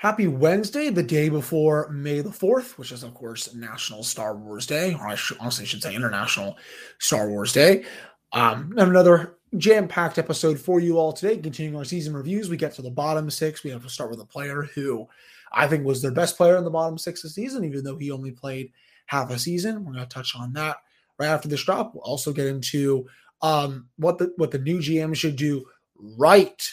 Happy Wednesday, the day before May the 4th, which is, of course, National Star Wars Day, or I should, honestly should say International Star Wars Day. Um, another jam packed episode for you all today. Continuing our season reviews, we get to the bottom six. We have to start with a player who I think was their best player in the bottom six of the season, even though he only played half a season. We're going to touch on that right after this drop. We'll also get into um, what the what the new GM should do right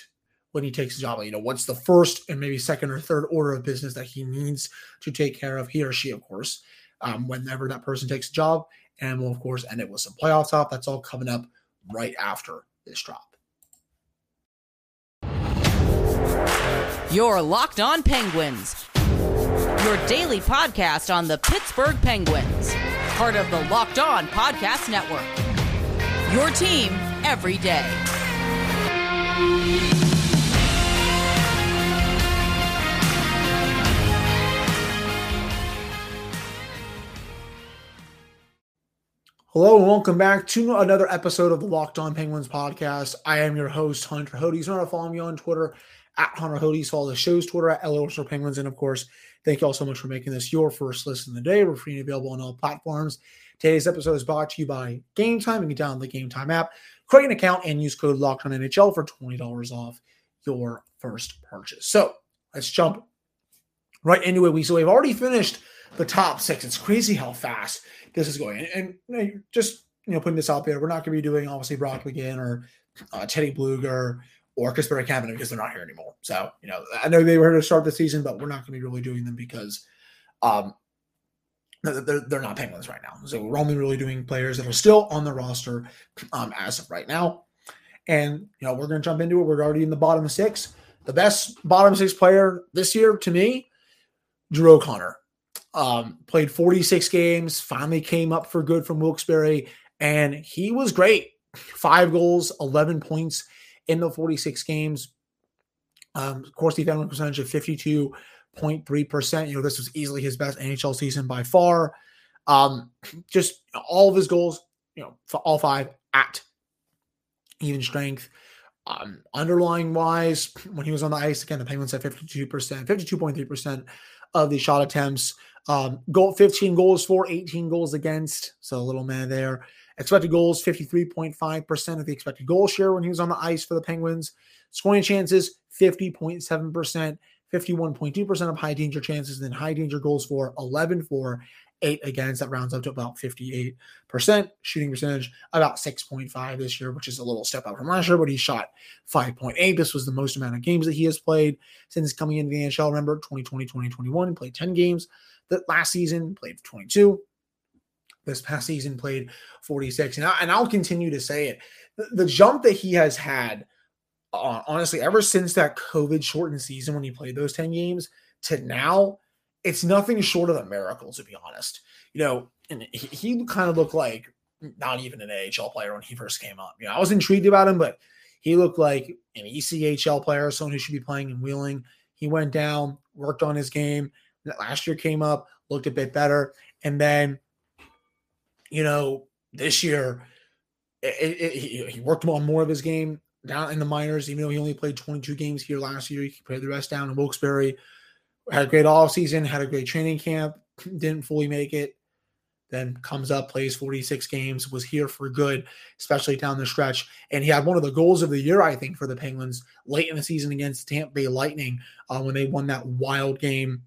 when he takes a job. You know, what's the first and maybe second or third order of business that he needs to take care of, he or she, of course, um, whenever that person takes a job. And we'll, of course, end it with some playoff talk. That's all coming up right after this drop. Your Locked On Penguins, your daily podcast on the Pittsburgh Penguins, part of the Locked On Podcast Network. Your team every day. Hello and welcome back to another episode of the Locked On Penguins podcast. I am your host, Hunter Hodes. Remember to follow me on Twitter at Hunter Hodes. Follow the show's Twitter at LOR Penguins. And of course, thank you all so much for making this your first listen of the day. We're free and available on all platforms. Today's episode is brought to you by Gametime. You can download the Gametime app, create an account, and use code Locked On NHL for $20 off your first purchase. So let's jump right into it. We so we've already finished the top six. It's crazy how fast this is going. And, and just you know, putting this out there, we're not going to be doing obviously Brock McGinn or uh, Teddy Blueger or Kasperi Kapanen because they're not here anymore. So you know, I know they were here to start the season, but we're not going to be really doing them because um, they're, they're not Penguins right now. So we're only really doing players that are still on the roster um, as of right now. And you know, we're going to jump into it. We're already in the bottom six. The best bottom six player this year to me, Drew O'Connor. Um, played 46 games, finally came up for good from Wilkes-Barre, and he was great. Five goals, 11 points in the 46 games. Um, of course, the defensive percentage of 52.3%. You know, this was easily his best NHL season by far. Um, just all of his goals, you know, for all five at even strength. Um, underlying wise, when he was on the ice, again, the Penguins had 52%, 52.3% of the shot attempts. Um, goal 15 goals for, 18 goals against. So a little man there. Expected goals 53.5% of the expected goal share when he was on the ice for the Penguins. Scoring chances 50.7%, 51.2% of high danger chances, and then high danger goals for 11 for, 8 against. That rounds up to about 58%. Shooting percentage about 6.5 this year, which is a little step up from last year, but he shot 5.8. This was the most amount of games that he has played since coming into the NHL. Remember, 2020, 2021, played 10 games that last season, played 22. This past season, played 46. And, I, and I'll continue to say it. The, the jump that he has had, uh, honestly, ever since that COVID shortened season when he played those 10 games to now, it's nothing short of a miracle, to be honest. You know, and he, he kind of looked like not even an AHL player when he first came up. You know, I was intrigued about him, but he looked like an ECHL player, someone who should be playing in Wheeling. He went down, worked on his game, last year came up, looked a bit better. And then, you know, this year, it, it, he, he worked on more of his game down in the minors, even though he only played 22 games here last year. He played the rest down in Wilkes-Barre. Had a great off season, had a great training camp, didn't fully make it. Then comes up, plays 46 games, was here for good, especially down the stretch. And he had one of the goals of the year, I think, for the Penguins late in the season against Tampa Bay Lightning uh, when they won that wild game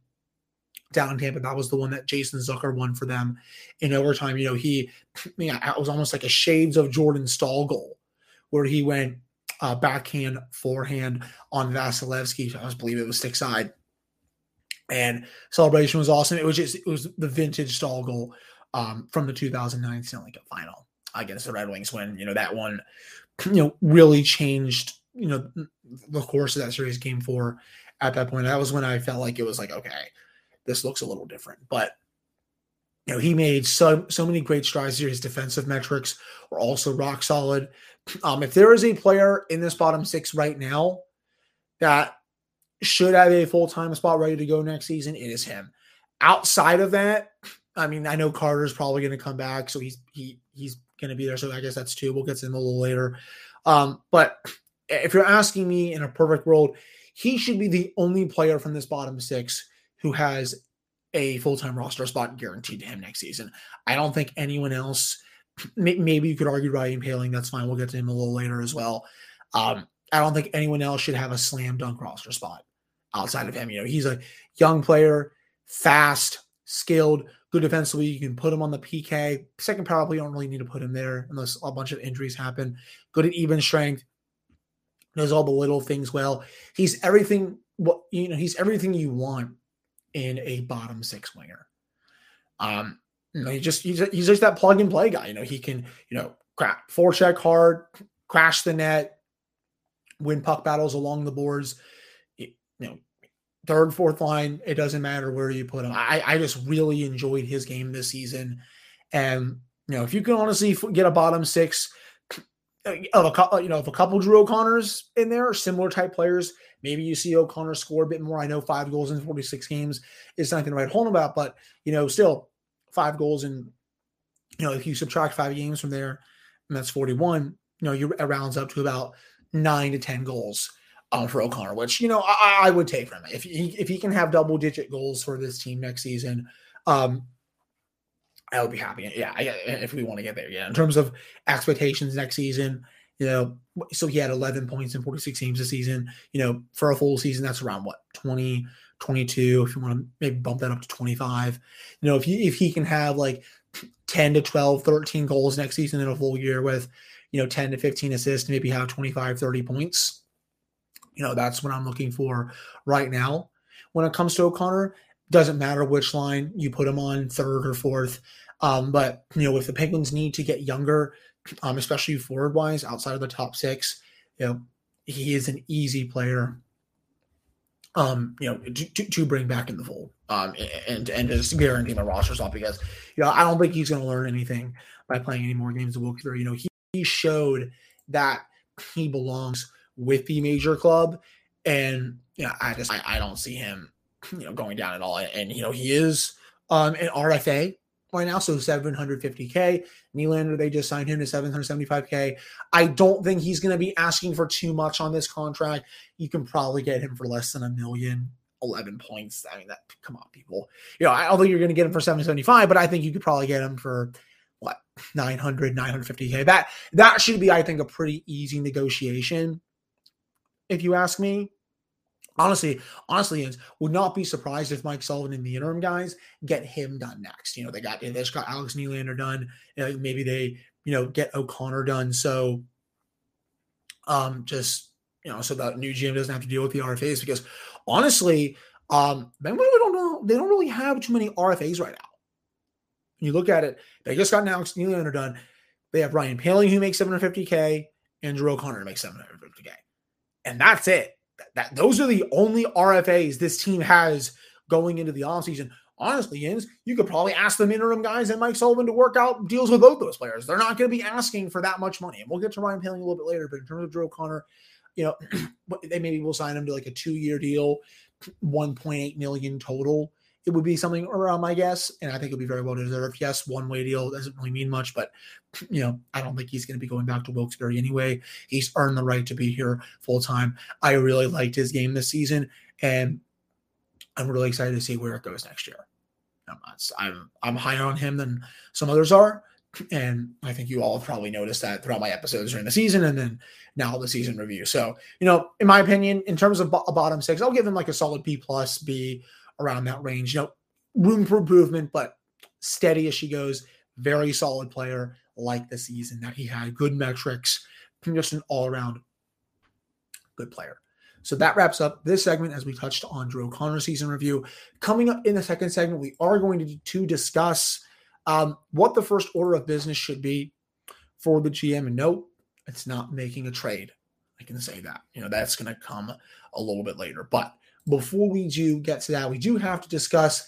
down in Tampa. That was the one that Jason Zucker won for them in overtime. You know, he, yeah, it was almost like a shades of Jordan Staal goal where he went uh, backhand, forehand on Vasilevskiy. I believe it was stick side. And celebration was awesome. It was just, it was the vintage Staal goal um, from the 2009 Stanley Cup final against the Red Wings when, you know, that one, you know, really changed, you know, the course of that series game four at that point. That was when I felt like it was like, okay, this looks a little different. But you know, he made so so many great strides here. His defensive metrics were also rock solid. Um, if there is a player in this bottom six right now that should have a full time spot ready to go next season, it is him. Outside of that, I mean, I know Carter's probably going to come back, so he's he he's going to be there. So I guess that's two. We'll get to him a little later. Um, but if you're asking me in a perfect world, he should be the only player from this bottom six who has a full time roster spot guaranteed to him next season. I don't think anyone else. Maybe you could argue Ryan Poehling. That's fine. We'll get to him a little later as well. Um, I don't think anyone else should have a slam dunk roster spot outside of him. You know, he's a young player, fast, skilled, good defensively. You can put him on the PK. Second power play, you don't really need to put him there unless a bunch of injuries happen. Good at even strength. Knows all the little things well. He's everything. What you know, he's everything you want in a bottom six winger. Um, you know, he just he's, he's just that plug and play guy. You know, he can you know crack forecheck hard, crash the net, win puck battles along the boards. You know, third, fourth line, it doesn't matter where you put him. I I just really enjoyed his game this season, and you know, if you can honestly get a bottom six uh, of a couple, you know, if a couple Drew O'Connors in there, similar type players, maybe you see O'Connor score a bit more. I know five goals in 46 games is nothing to write home about, but you know, still five goals in, you know, if you subtract five games from there, and that's 41, you know, you it rounds up to about nine to 10 goals for O'Connor, which, you know, I, I would take from him. If he, if he can have double digit goals for this team next season, um, I would be happy. Yeah, if we want to get there. Yeah, in terms of expectations next season, you know, so he had 11 points in 46 games this season. You know, for a full season, that's around what 20, 22. If you want to maybe bump that up to 25, you know, if he if he can have like 10 to 12, 13 goals next season in a full year with, you know, 10 to 15 assists, maybe have 25, 30 points. You know, that's what I'm looking for right now. When it comes to O'Connor, doesn't matter which line you put him on, third or fourth. Um, but you know, if the Penguins need to get younger, um, especially forward wise, outside of the top six, you know, he is an easy player. Um, you know, to, to bring back in the fold, um, and and just guarantee my roster spot because you know I don't think he's going to learn anything by playing any more games of Wilkes-Barre. You know, he, he showed that he belongs with the major club, and you know, I just I, I don't see him you know going down at all. And you know, he is um an RFA right now, so 750k. Nylander, they just signed him to 775k. I don't think he's going to be asking for too much on this contract. You can probably get him for less than a million. 11 points. I mean, that come on, people. You know, I don't think you're going to get him for 775, but I think you could probably get him for what 900, 950k. That that should be, I think, a pretty easy negotiation, if you ask me honestly, honestly, would not be surprised if Mike Sullivan and the interim guys get him done next. You know, they got they just got Alex Nylander done. You know, maybe they you know get O'Connor done. So, um, just you know, so that new GM doesn't have to deal with the RFAs because honestly, um, we don't know they don't really have too many RFAs right now. When you look at it, they just got Alex Nylander done. They have Ryan Poehling who makes 750k and Drew O'Connor makes 750k, and that's it that, those are the only RFAs this team has going into the offseason. Honestly, Yins, you could probably ask them interim guys and Mike Sullivan to work out deals with both those players. They're not going to be asking for that much money. And we'll get to Ryan Poehling a little bit later, but in terms of Drew O'Connor, you know, they maybe will sign him to like a two-year deal, 1.8 million total it would be something around my guess, and I think it'll be very well deserved. Yes, one way deal doesn't really mean much, but you know, I don't think he's going to be going back to Wilkes-Barre anyway. He's earned the right to be here full time. I really liked his game this season, and I'm really excited to see where it goes next year. I'm I'm I'm higher on him than some others are, and I think you all have probably noticed that throughout my episodes during the season, and then now the season review. So, you know, in my opinion, in terms of a bottom six, I'll give him like a solid B plus B around that range. You know, room for improvement, but steady as she goes. Very solid player like the season that he had. Good metrics, just an all around good player. So that wraps up this segment as we touched on Drew O'Connor season review. Coming up in the second segment, we are going to, to discuss um, what the first order of business should be for the GM. And no, it's not making a trade. I can say that. You know, that's going to come a little bit later. But before we do get to that, we do have to discuss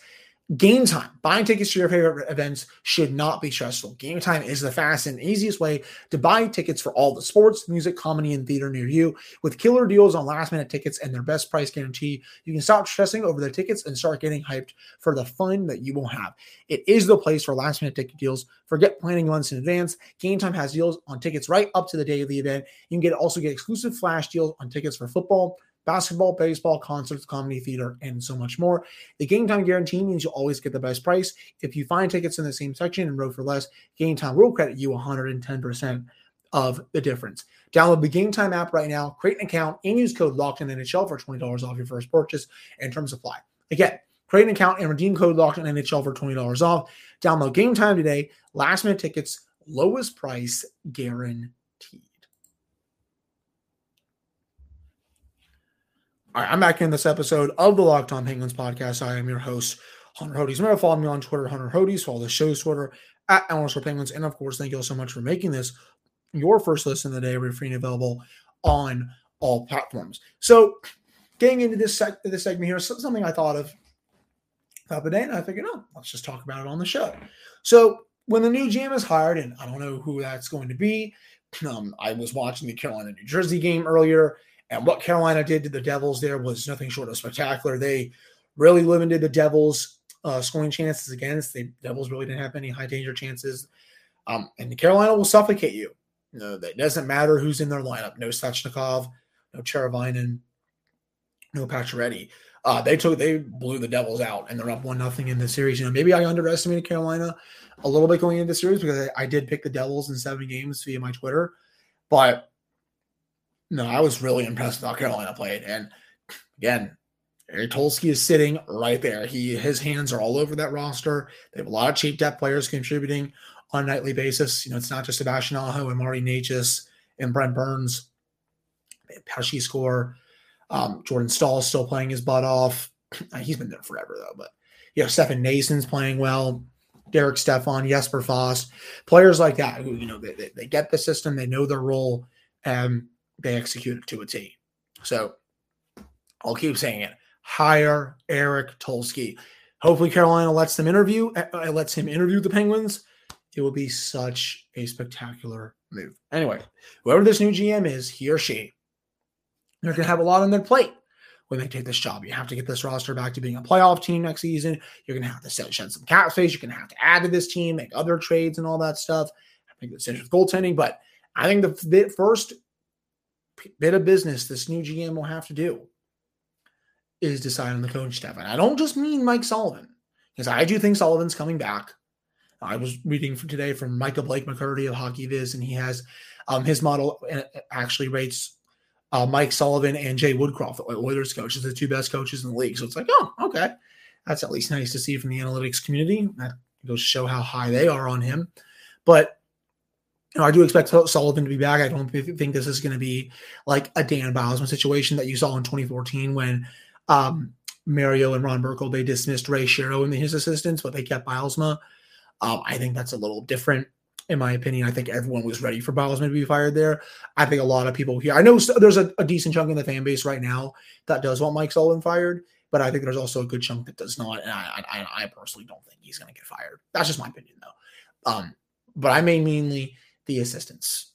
Gametime. Buying tickets to your favorite events should not be stressful. Gametime is the fastest and easiest way to buy tickets for all the sports, music, comedy, and theater near you. With killer deals on last minute tickets and their best price guarantee, you can stop stressing over the tickets and start getting hyped for the fun that you will have. It is the place for last minute ticket deals. Forget planning months in advance. Gametime has deals on tickets right up to the day of the event. You can get also get exclusive flash deals on tickets for football, basketball, baseball, concerts, comedy, theater, and so much more. The Gametime guarantee means you'll always get the best price. If you find tickets in the same section and row for less, Gametime will credit you 110% of the difference. Download the Gametime app right now, create an account, and use code Locked in NHL for $20 off your first purchase and terms apply. Again, create an account and redeem code Locked in NHL for $20 off. Download Gametime today. Last minute tickets, lowest price guaranteed. All right, I'm back in this episode of the Locked On Penguins podcast. I am your host, Hunter Hodes. Remember, follow me on Twitter, Hunter Hodes. Follow the show's Twitter at Eleanor Penguins. And of course, thank you all so much for making this your first listen of the day. We're free and available on all platforms. So, getting into this sec- this segment here, something I thought of the day, and I figured, no, let's just talk about it on the show. So, when the new GM is hired, and I don't know who that's going to be, um, I was watching the Carolina New Jersey game earlier, and what Carolina did to the Devils there was nothing short of spectacular. They really limited the Devils' uh, scoring chances against. The Devils really didn't have any high danger chances. Um, and Carolina will suffocate you. No, it doesn't matter who's in their lineup. No Svechnikov, no Teravainen, no Pacioretty. Uh, they took they blew the Devils out and they're up one nothing in the series. You know, maybe I underestimated Carolina a little bit going into the series because I, I did pick the Devils in seven games via my Twitter, but no, I was really impressed with how Carolina played. And again, Eric Tulsky is sitting right there. He his hands are all over that roster. They have a lot of cheap depth players contributing on a nightly basis. You know, it's not just Sebastian Aho and Marty Necas and Brent Burns. Pesce score. Um, Jordan Staal is still playing his butt off. He's been there forever though, but you know, Stefan Noesen's playing well. Derek Stepan, Jesper Fast, players like that who, you know, they, they, they get the system, they know their role, and they execute it to a T. So I'll keep saying it. Hire Eric Tulsky. Hopefully Carolina lets them interview, uh, lets him interview the Penguins it will be such a spectacular move. Anyway, whoever this new GM is, he or she, they're going to have a lot on their plate when they take this job. You have to get this roster back to being a playoff team next season. You're going to have to shed some cap space. You're going to have to add to this team, make other trades and all that stuff. I think it's with goaltending, but I think the first bit of business this new GM will have to do is decide on the coach staff. And I don't just mean Mike Sullivan, because I do think Sullivan's coming back. I was reading for today from Micah Blake McCurdy of HockeyViz, and he has um, his model uh, actually rates uh, Mike Sullivan and Jay Woodcroft, the Oilers coaches, the two best coaches in the league. So it's like, oh, okay, that's at least nice to see from the analytics community. That goes to show how high they are on him. But you know, I do expect Sullivan to be back. I don't think this is going to be like a Dan Bylsma situation that you saw in 2014 when um, Mario and Ron Burkle they dismissed Ray Shero and his assistants, but they kept Bylsma. Um, I think that's a little different, in my opinion. I think everyone was ready for Bylsma to be fired there. I think a lot of people here, I know there's a, a decent chunk in the fan base right now that does want Mike Sullivan fired, but I think there's also a good chunk that does not. And I, I, I personally don't think he's going to get fired. That's just my opinion, though. Um, but I mean mainly the assistants.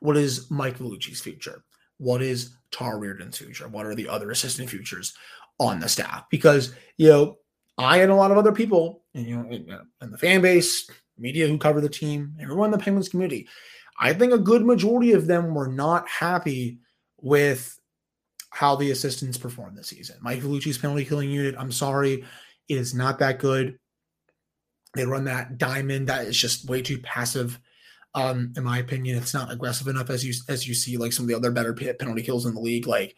What is Mike Vellucci's future? What is Todd Reirden's future? What are the other assistant futures on the staff? Because, you know, I and a lot of other people, you know, uh, in the fan base, media who cover the team, everyone in the Penguins community, I think a good majority of them were not happy with how the assistants performed this season. Mike Vellucci's penalty killing unit, I'm sorry, it is not that good. They run that diamond that is just way too passive. Um, in my opinion, it's not aggressive enough as you as you see like some of the other better penalty kills in the league, like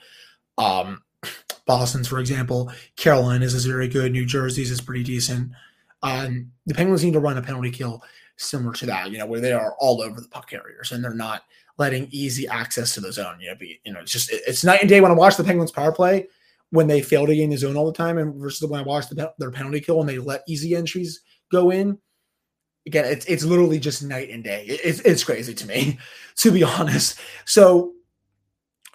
um, Boston's, for example. Carolina's is very good. New Jersey's is pretty decent. Um, the Penguins need to run a penalty kill similar to that, you know, where they are all over the puck carriers and they're not letting easy access to the zone. You know, be, you know, it's just it's night and day when I watch the Penguins power play when they fail to gain the zone all the time, and versus when I watch the, their penalty kill and they let easy entries go in. Again, it's it's literally just night and day. It's it's crazy to me, to be honest. So,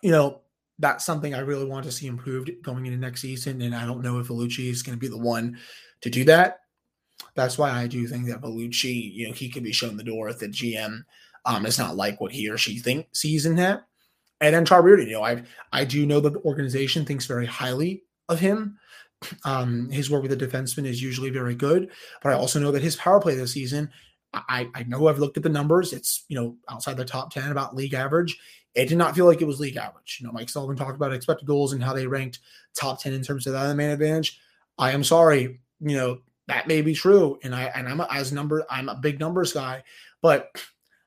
you know, that's something I really want to see improved going into next season. And I don't know if Vellucci is going to be the one to do that. That's why I do think that Vellucci, you know, he could be shown the door if the GM um, is not like what he or she think sees in that. And then Todd you know, I I do know that the organization thinks very highly of him. Um, his work with the defenseman is usually very good, but I also know that his power play this season, I, I know I've looked at the numbers. It's you know outside the top ten, about league average It did not feel like it was league average. You know, Mike Sullivan talked about expected goals and how they ranked top 10 in terms of that man advantage. I am sorry, you know, that may be true. And I and I'm a, as number, I'm a big numbers guy, but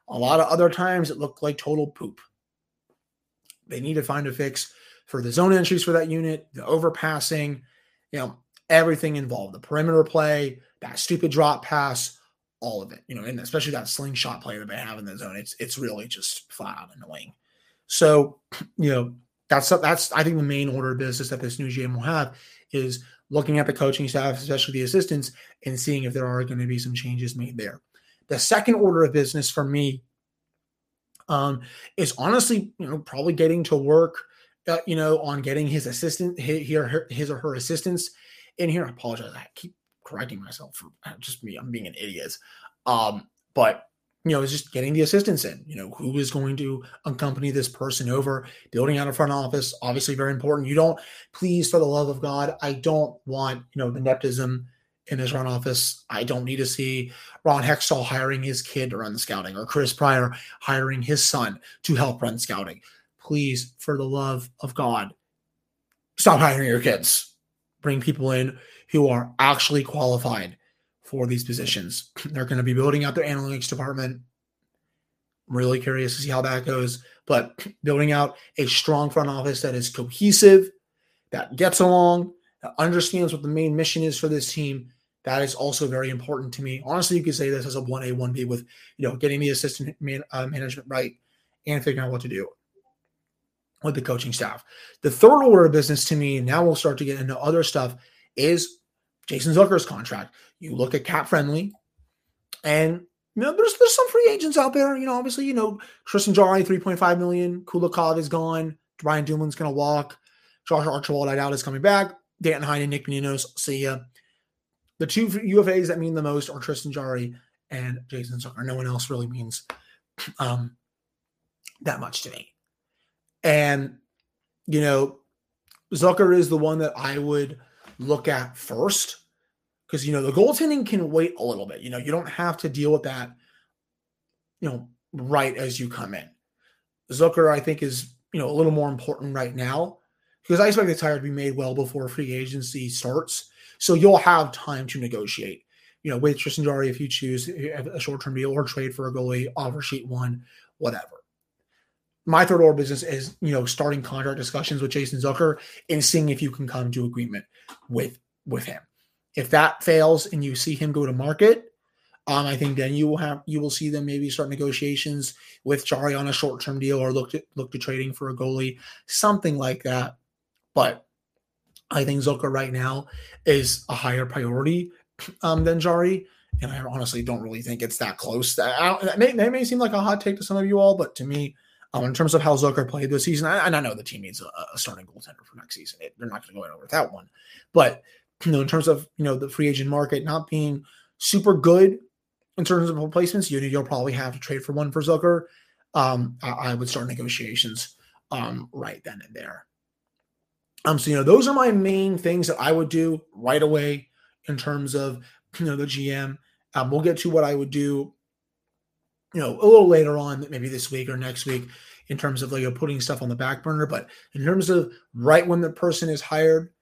a lot of other times it looked like total poop. They need to find a fix for the zone entries for that unit, the overpassing, you know, everything involved, the perimeter play, that stupid drop pass, all of it, you know, and especially that slingshot play that they have in the zone. It's it's really just flat out annoying. So, you know, that's that's I think the main order of business that this new GM will have is looking at the coaching staff, especially the assistants, and seeing if there are going to be some changes made there. The second order of business for me um, is honestly, you know, probably getting to work, uh, you know, on getting his assistant, his, his or her assistants in here. I apologize. I keep correcting myself for uh, just me. I'm being an idiot. Um, but you know, it's just getting the assistants in. You know, who is going to accompany this person over, building out a front office, obviously very important. You don't, please, for the love of God, I don't want, you know, the nepotism in his front office. I don't need to see Ron Hextall hiring his kid to run scouting or Chris Pryor hiring his son to help run scouting. Please, for the love of God, stop hiring your kids. Bring people in who are actually qualified for these positions. They're going to be building out their analytics department. I'm really curious to see how that goes. But building out a strong front office that is cohesive, that gets along, that understands what the main mission is for this team, that is also very important to me. Honestly, you could say this as a 1A, 1B with, you know, getting the assistant man, uh, management right and figuring out what to do with the coaching staff. The third order of business to me, now we'll start to get into other stuff, is Jason Zucker's contract. You look at CapFriendly, and you know, there's there's some free agents out there. You know, obviously, you know, Tristan Jarry, 3.5 million. Kulikov is gone. Brian Dumoulin's gonna walk. Josh Archibald, I doubt is coming back. Danton Heinen and Nick Munoz, see ya. The two UFAs that mean the most are Tristan Jarry and Jason Zucker. No one else really means um, that much to me. And, you know, Zucker is the one that I would look at first because you know the goaltending can wait a little bit. You know, you don't have to deal with that, you know, right as you come in. Zucker, I think, is you know a little more important right now because I expect the tire to be made well before free agency starts. So you'll have time to negotiate. You know, with Tristan Jarry if you choose a short-term deal or trade for a goalie, offer sheet one, whatever. My third order business is, you know, starting contract discussions with Jason Zucker and seeing if you can come to agreement with with him. If that fails and you see him go to market, um, I think then you will have you will see them maybe start negotiations with Jarry on a short term deal or look to look to trading for a goalie, something like that. But I think Zucker right now is a higher priority um, than Jarry. And I honestly don't really think it's that close. That, may, that may seem like a hot take to some of you all, but to me, um, in terms of how Zucker played this season, and I know the team needs a, a starting goaltender for next season. It, they're not going to go anywhere without one. But you know, in terms of you know the free agent market not being super good in terms of replacements, you you'll probably have to trade for one for Zucker. Um, I, I would start negotiations um, right then and there. Um, so you know, those are my main things that I would do right away in terms of you know the GM. Um, we'll get to what I would do, you know, a little later on, maybe this week or next week, in terms of like putting stuff on the back burner. But in terms of right when the person is hired,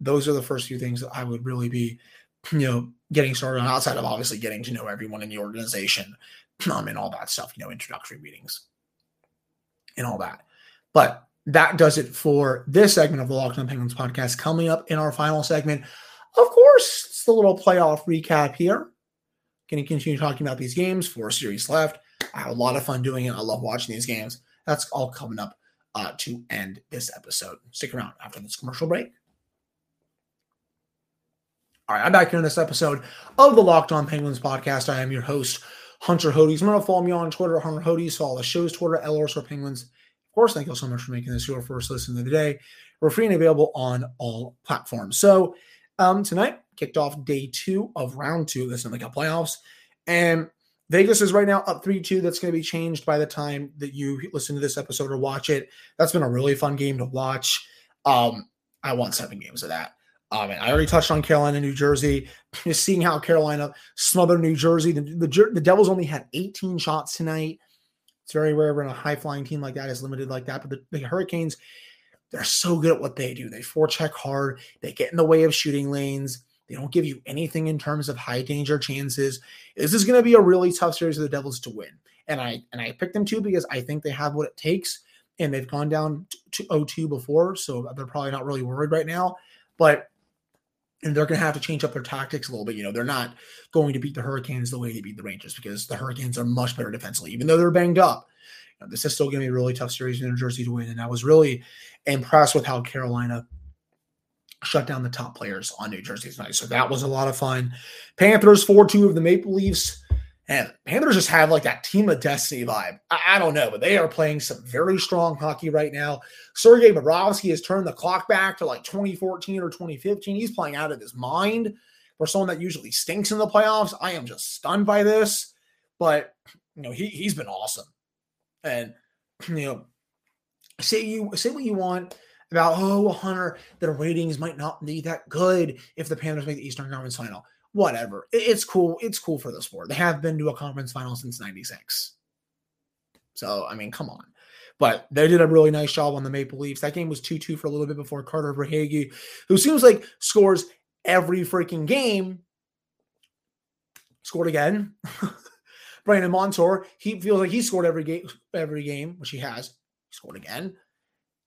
those are the first few things that I would really be, you know, getting started on outside of obviously getting to know everyone in the organization um, and all that stuff, you know, introductory meetings and all that. But that does it for this segment of the Locked On Penguins podcast. Coming up in our final segment, of course, it's the little playoff recap here. Going to continue talking about these games. Four series left. I have a lot of fun doing it. I love watching these games. That's all coming up uh, to end this episode. Stick around after this commercial break. All right, I'm back here in this episode of the Locked On Penguins podcast. I am your host, Hunter Hodes. To follow me on Twitter, Hunter Hodes. Follow the show's Twitter, LRS Penguins. Of course, thank you so much for making this your first listen of the day. We're free and available on all platforms. So um, tonight kicked off day two of round two of the Stanley Cup playoffs, and Vegas is right now up 3 2. That's going to be changed by the time that you listen to this episode or watch it. That's been a really fun game to watch. Um, I want seven games of that. Um, I already touched on Carolina, New Jersey. Just seeing how Carolina smothered New Jersey. The, the, the Devils only had 18 shots tonight. It's very rare when a high flying team like that is limited like that. But the, the Hurricanes, they're so good at what they do. They forecheck hard. They get in the way of shooting lanes. They don't give you anything in terms of high danger chances. This is going to be a really tough series for the Devils to win. And I and I picked them too because I think they have what it takes. And they've gone down to 0-2 before, so they're probably not really worried right now. But and they're going to have to change up their tactics a little bit. You know, they're not going to beat the Hurricanes the way they beat the Rangers because the Hurricanes are much better defensively, even though they're banged up. You know, this is still going to be a really tough series in New Jersey to win. And I was really impressed with how Carolina shut down the top players on New Jersey tonight. So that was a lot of fun. Panthers 4 2 of the Maple Leafs. And Panthers just have like that team of destiny vibe. I, I, don't know, but they are playing some very strong hockey right now. Sergei Bobrovsky has turned the clock back to like 2014 or 2015. He's playing out of his mind. For someone that usually stinks in the playoffs, I am just stunned by this. But you know, he he's been awesome. And you know, say you say what you want about oh Hunter, their ratings might not be that good if the Panthers make the Eastern Conference Final. Whatever, it's cool. It's cool for the sport. They have been to a conference final since '96. So I mean, come on. But they did a really nice job on the Maple Leafs. That game was 2 2 for a little bit before Carter Verhaeghe, who seems like scores every freaking game, scored again. Brandon Montour, he feels like he scored every game, every game, which he has. He scored again.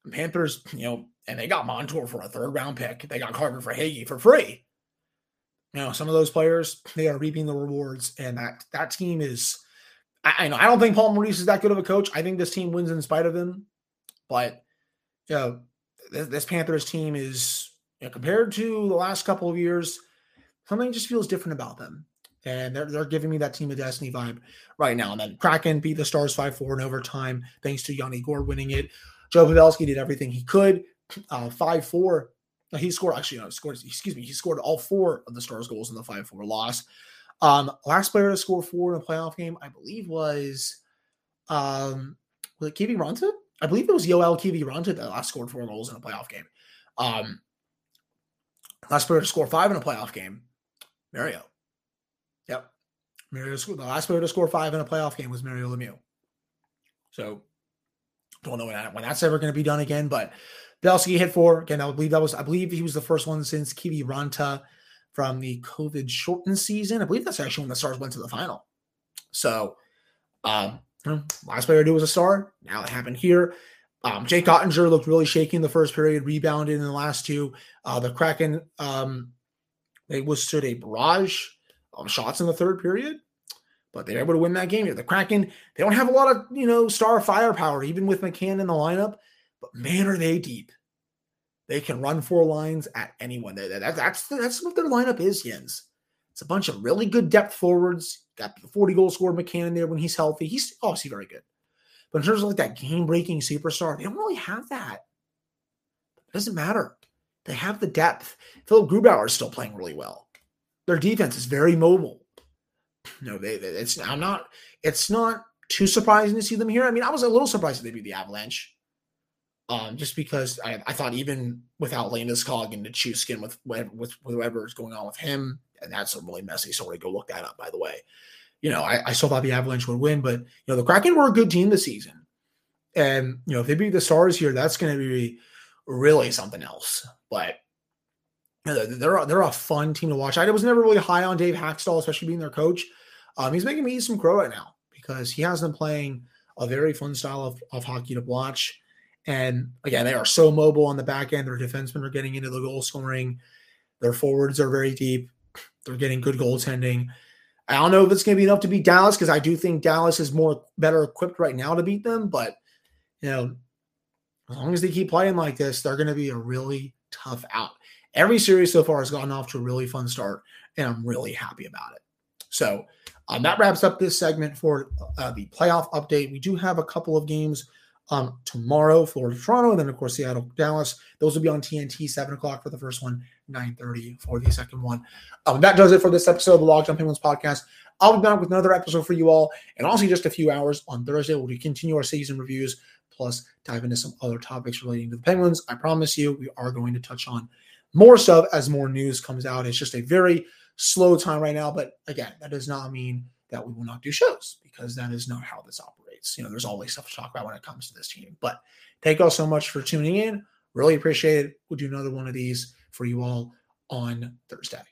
Panthers, you know, and they got Montour for a third round pick. They got Carter Verhaeghe for free. You know, some of those players, they are reaping the rewards, and that that team is. I, I know I don't think Paul Maurice is that good of a coach. I think this team wins in spite of him, but you know, this, this Panthers team is you know, compared to the last couple of years, something just feels different about them. And they're, they're giving me that team of destiny vibe right now. And then Kraken beat the Stars 5 4 in overtime, thanks to Yanni Gourde winning it. Joe Pavelski did everything he could. Uh, 5 4. He scored, actually, no, scored, excuse me, he scored all four of the Stars goals in the 5 4 loss. Um, last player to score four in a playoff game, I believe, was um, was it Kiviranta? I believe it was Yoel Kiviranta that last scored four goals in a playoff game. Um, last player to score five in a playoff game, Mario. Yep. Mario, the last player to score five in a playoff game was Mario Lemieux. So don't know when, that, when that's ever going to be done again, but Pavelski hit four. Again, I believe that was, I believe he was the first one since Kiviranta from the COVID shortened season. I believe that's actually when the Stars went to the final. So, um, last player to do was a star. Now it happened here. Um, Jake Oettinger looked really shaky in the first period, rebounded in the last two. Uh, the Kraken, um, they withstood a barrage of shots in the third period but they're able to win that game. The Kraken, they don't have a lot of, you know, star firepower, even with McCann in the lineup, but man, are they deep. They can run four lines at anyone. That, that, that's, that's what their lineup is, Jens. It's a bunch of really good depth forwards. Got the 40 goal scorer McCann in there when he's healthy. He's obviously very good. But in terms of like that game breaking superstar, they don't really have that. It doesn't matter. They have the depth. Philip Grubauer is still playing really well. Their defense is very mobile no, they, they, it's I'm not it's not too surprising to see them here. I mean, I was a little surprised they beat the Avalanche. Um, just because I, I thought even without Landeskog and Nichushkin with, with with whatever is going on with him, and that's a really messy story. Go look that up, by the way. You know, I, I still thought the Avalanche would win, but you know, the Kraken were a good team this season. And you know, if they beat the Stars here, that's gonna be really something else. But they're they're a fun team to watch. I was never really high on Dave Hakstol, especially being their coach. Um, he's making me eat some crow right now because he has them playing a very fun style of, of hockey to watch. And again, they are so mobile on the back end. Their defensemen are getting into the goal scoring. Their forwards are very deep. They're getting good goaltending. I don't know if it's going to be enough to beat Dallas because I do think Dallas is more better equipped right now to beat them. But you know, as long as they keep playing like this, they're going to be a really tough out. Every series so far has gotten off to a really fun start, and I'm really happy about it. So um, that wraps up this segment for uh, the playoff update. We do have a couple of games um, tomorrow, Florida, Toronto, and then of course Seattle, Dallas. Those will be on TNT, seven o'clock for the first one, nine thirty for the second one. Um, that does it for this episode of the Locked Penguins podcast. I'll be back with another episode for you all, and also just a few hours on Thursday. We'll continue our season reviews, plus dive into some other topics relating to the Penguins. I promise you, we are going to touch on more stuff as more news comes out. It's just a very slow time right now. But again, that does not mean that we will not do shows because that is not how this operates. You know, there's always stuff to talk about when it comes to this team. But thank you all so much for tuning in. Really appreciate it. We'll do another one of these for you all on Thursday.